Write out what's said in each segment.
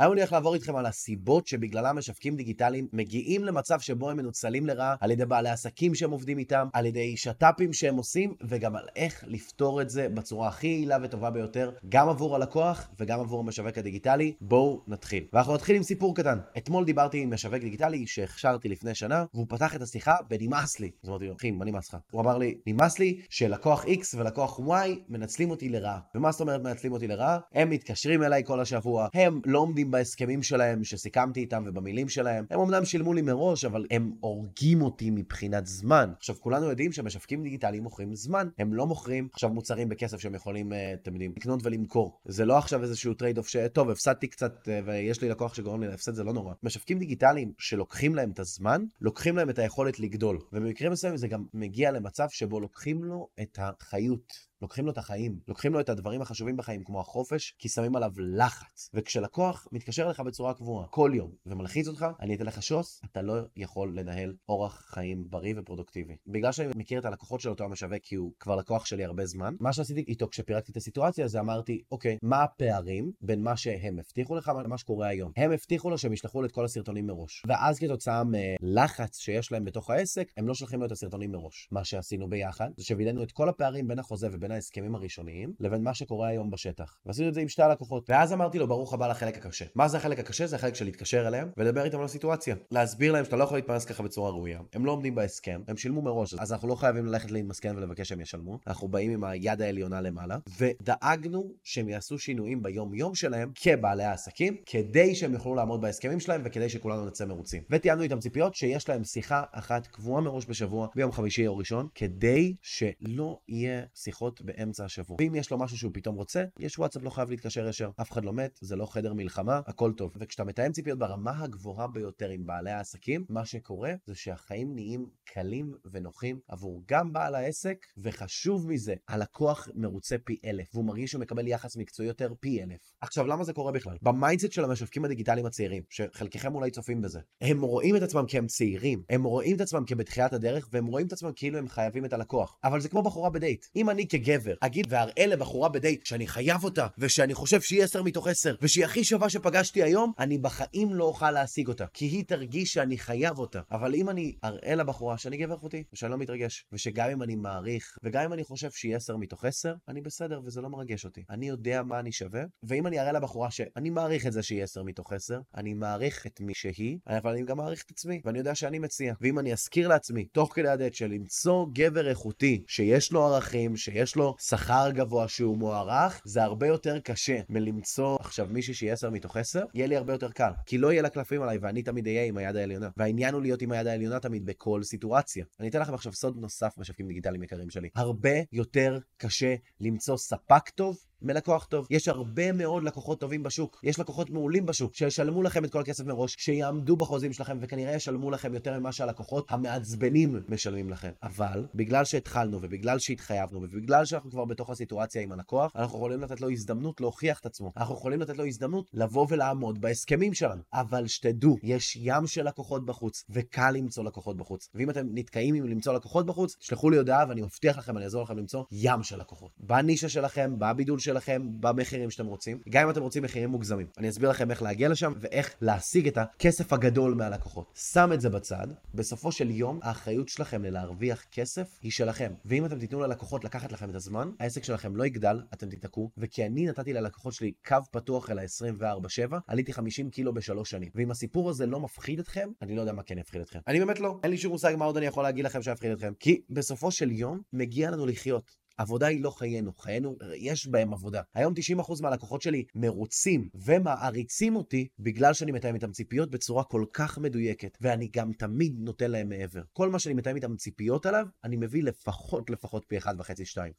היום אני הולך לעבור איתכם על הסיבות שבגללם משווקים דיגיטליים מגיעים למצב שבו הם מנוצלים לרעה על ידי בעלי עסקים שהם עובדים איתם, על ידי שת"פים שהם עושים, וגם על איך לפתור את זה בצורה הכי יעילה וטובה ביותר, גם עבור הלקוח וגם עבור המשווק הדיגיטלי. בואו נתחיל. ואנחנו נתחיל עם סיפור קטן. אתמול דיברתי עם משווק דיגיטלי שהכשרתי לפני שנה, והוא פתח את השיחה בנמאס לי. אז אמרתי לו, אחי, מה נמאס לך? הוא אמר לי, נמאס לי שלקוח X ולקוח Y מנצלים אותי לרעה. ומה זאת אומרת מנצלים אותי לרעה? הם מתקשרים אליי כל השבוע, הם לא עומדים בהסכמים שלהם שסיכמתי איתם ובמילים שלהם. הם אמנם שילמו לי מראש, אבל הם הורגים אותי מבחינת זמן. עכשיו, כולנו יודעים שמשווקים דיגיטליים מוכרים זמן. הם לא מוכרים עכשיו מוצרים בכסף שהם יכולים, אה, אתם יודעים, לקנות ולמכור. זה לא עכשיו איזשהו trade-off שטוב, הפסדתי קצת אה, ויש לי לקוח שגורם לי להפסד, זה לא נורא. משווקים דיגיטליים שלוקחים להם את הזמן, לוקחים להם את היכולת לגדול. ובמקרים מסוימים זה גם מגיע למצב שבו לוקחים לו את החיות. לוקחים לו את החיים, לוקחים לו את הדברים החשובים בחיים, כמו החופש, כי שמים עליו לחץ. וכשלקוח מתקשר אליך בצורה קבועה, כל יום, ומלחיץ אותך, אני אתן לך שוס, אתה לא יכול לנהל אורח חיים בריא ופרודוקטיבי. בגלל שאני מכיר את הלקוחות של אותו המשווק, כי הוא כבר לקוח שלי הרבה זמן, מה שעשיתי איתו כשפירקתי את הסיטואציה זה אמרתי, אוקיי, מה הפערים בין מה שהם הבטיחו לך למה שקורה היום? הם הבטיחו לו שהם ישלחו לו את כל הסרטונים מראש. ואז כתוצאה מלחץ שיש להם בתוך העסק, הם לא שולחים לו את הסרטונים מראש. מה שעשינו ביחד, זה שווידאנו את כל הפערים בין החוזה ובין בין ההסכמים הראשוניים לבין מה שקורה היום בשטח. ועשינו את זה עם שתי הלקוחות. ואז אמרתי לו, ברוך הבא לחלק הקשה. מה זה החלק הקשה? זה החלק של להתקשר אליהם ולדבר איתם על הסיטואציה. להסביר להם שאתה לא יכול להתפרנס ככה בצורה ראויה. הם לא עומדים בהסכם, הם שילמו מראש, אז אנחנו לא חייבים ללכת להתמסכן ולבקש שהם ישלמו. אנחנו באים עם היד העליונה למעלה, ודאגנו שהם יעשו שינויים ביום-יום שלהם כבעלי העסקים, כדי שהם יוכלו לעמוד בהסכמים שלהם וכדי שכולנו נצא מרוצים. ותיאמנו איתם ציפיות שיש להם שיחה אחת קבועה מראש בשבוע, ביום חמישי או ראשון, כדי שלא יהיה שיחות באמצע השבוע. ואם יש לו משהו שהוא פתאום רוצה, יש וואטסאפ, לא חייב להתקשר ישר. אף אחד לא מת, זה לא חדר מלחמה, הכל טוב. וכשאתה מתאם ציפיות ברמה הגבוהה ביותר עם בעלי העסקים, מה שקורה זה שהחיים נהיים קלים ונוחים עבור גם בעל העסק, וחשוב מזה, הלקוח מרוצה פי אלף, והוא מרגיש שהוא מקבל יחס מקצועי יותר פי אלף. עכשיו, למה זה קורה בכלל? ב mindset של המשווקים הדיגיטליים הצעירים, שחלקכם אולי צופים בזה, הם רואים את עצמם כי הם צעירים, הם רואים את עצמם כבתחילת הדרך, והם רואים את עצמם כאילו הם חייבים את הלקוח. אבל זה כמו בחורה בדייט. אם אני כגבר אגיד ואראה לבחורה בדייט שאני חייב אותה, ושאני חושב שהיא 10 מתוך 10, ושהיא הכי שווה שפגשתי היום, אני בחיים לא אוכל להשיג אותה. כי היא תרגיש שאני חייב אותה. אבל אם אני אראה לבחורה שאני גבר איכותי, ושאני לא מתרגש, ושגם אם אני מעריך, וגם אם אני חושב שהיא 10 מתוך 10, אני בסדר וזה לא מרגש אותי. אני יודע מה אני שווה, ואם אני אראה לבחורה שאני מעריך את זה שהיא 10 מתוך 10, אני מעריך את מי שהיא, אבל אני גם מעריך את עצמי, ואני יודע שאני מציע. ואם אני אזכיר לעצמי, תוך כדי של למצוא גבר איכותי, שיש לו ערכים, שיש לו שכר גבוה שהוא מוערך, זה הרבה יותר קשה מלמצוא עכשיו מישהי שהיא 10 מתוך 10, יהיה לי הרבה יותר קל. כי לא יהיה לה קלפים עליי ואני תמיד אהיה עם היד העליונה. והעניין הוא להיות עם היד העליונה תמיד בכל סיטואציה. אני אתן לכם עכשיו סוד נוסף משווקים דיגיטליים יקרים שלי. הרבה יותר קשה למצוא ספק טוב מלקוח טוב. יש הרבה מאוד לקוחות טובים בשוק. יש לקוחות מעולים בשוק, שישלמו לכם את כל הכסף מראש, שיעמדו בחוזים שלכם, וכנראה ישלמו לכם יותר ממה שהלקוחות המעצבנים משלמים לכם. אבל, בגלל שהתחלנו, ובגלל שהתחייבנו, ובגלל שאנחנו כבר בתוך הסיטואציה עם הלקוח, אנחנו יכולים לתת לו הזדמנות להוכיח את עצמו. אנחנו יכולים לתת לו הזדמנות לבוא ולעמוד בהסכמים שלנו. אבל שתדעו, יש ים של לקוחות בחוץ, וקל למצוא לקוחות בחוץ. ואם אתם נתקעים עם למצוא לקוחות בחוץ, שלחו לי הודעה ואני מבטיח לכם, אני אעזור לכם למצוא ים של לקוחות. בנישה שלכם, בבידול שלכם, במחירים שאתם רוצים, גם אם אתם רוצים מחירים מוגזמים. אני אסביר לכם איך להגיע לשם ואיך להשיג את הכסף הגדול מהלקוחות. שם את זה בצד, בסופו של יום האחריות שלכם ללהרוויח כסף היא שלכם. ואם אתם תיתנו ללקוחות לקחת לכם את הזמן, העסק שלכם לא יגדל, אתם תתקעו, וכי אני נתתי ללקוחות שלי קו פתוח אל ה-24/7, עליתי 50 קילו בשלוש שנים. ואם הסיפור הזה לא מפחיד אתכם, אני לא יודע מה כן יפחיד אתכם. אני באמת לא. אין לי שום מושג מה עוד אני יכול להגיד לכם שיפחיד אתכם. כי בסופו של יום מגיע לנו לחיות. עבודה היא לא חיינו, חיינו, יש בהם עבודה. היום 90% מהלקוחות שלי מרוצים ומעריצים אותי בגלל שאני מתאם איתם ציפיות בצורה כל כך מדויקת, ואני גם תמיד נותן להם מעבר. כל מה שאני מתאם איתם ציפיות עליו, אני מביא לפחות לפחות פי 1.5-2.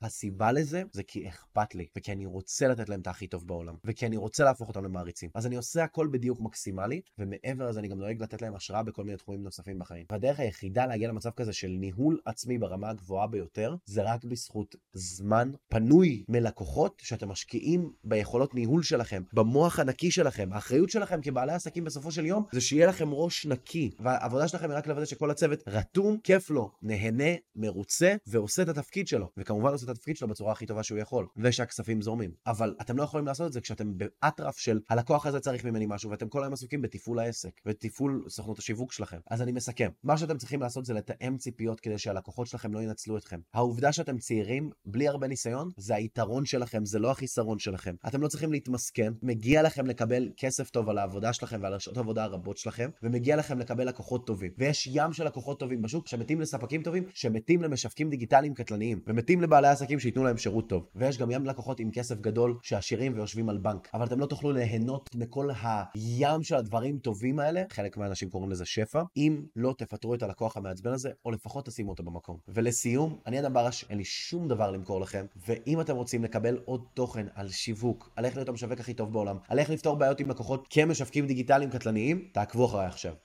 הסיבה לזה זה כי אכפת לי, וכי אני רוצה לתת להם את הכי טוב בעולם, וכי אני רוצה להפוך אותם למעריצים. אז אני עושה הכל בדיוק מקסימלי, ומעבר לזה אני גם נוהג לתת להם השראה בכל מיני תחומים נוספים בחיים. והדרך היחידה להגיע למצב כזה של ניהול עצמי ברמה הגבוהה ביותר, זה רק בזכות זמן פנוי מלקוחות שאתם משקיעים ביכולות ניהול שלכם, במוח הנקי שלכם. האחריות שלכם כבעלי עסקים בסופו של יום זה שיהיה לכם ראש נקי. והעבודה שלכם היא רק לוודא שכל הצוות רתום, כיף לו, נהנה, מרוצה, ועושה את התפקיד שלו. וכמובן עושה את התפקיד שלו בצורה הכי טובה שהוא יכול, ושהכספים זורמים. אבל אתם לא יכולים לעשות את זה כשאתם באטרף של הלקוח הזה צריך ממני משהו, ואתם כל היום עסוקים בתפעול העסק, ותפעול סוכנות השיווק שלכם. אז אני מסכם. מה שאתם צריכים לעשות זה לתאם ציפיות כדי שהלקוחות שלכם לא ינצלו אתכם. העובדה שאתם צעירים, בלי הרבה ניסיון, זה היתרון שלכם, זה לא החיסרון שלכם. אתם לא צריכים להתמסכן, מגיע לכם לקבל כסף טוב על העבודה שלכם ועל השעות העבודה הרבות שלכם, ומגיע לכם לקבל לקוחות טובים. ויש ים של לקוחות טובים בשוק שמתים לספקים טובים, שמתים למשווקים דיגיטליים קטלניים, ומתים לבעלי עסקים שייתנו להם שירות טוב. ויש גם ים לקוחות עם כסף גדול שעשירים ויושבים על בנק. אבל אתם לא תוכלו ליהנות מכל הים של הדברים טובים האלה, חלק מהאנשים קוראים לזה שפע, אם לא תפטרו את הלקוח המעצבן הזה, או לפחות תשימו אותו במקום. ולסיום, אני אדם ברש, אין לי שום דבר למכור לכם, ואם אתם רוצים לקבל עוד תוכן על שיווק, על איך להיות המשווק הכי טוב בעולם, על איך לפתור בעיות עם לקוחות כמשווקים דיגיטליים קטלניים, תעקבו אחריי עכשיו.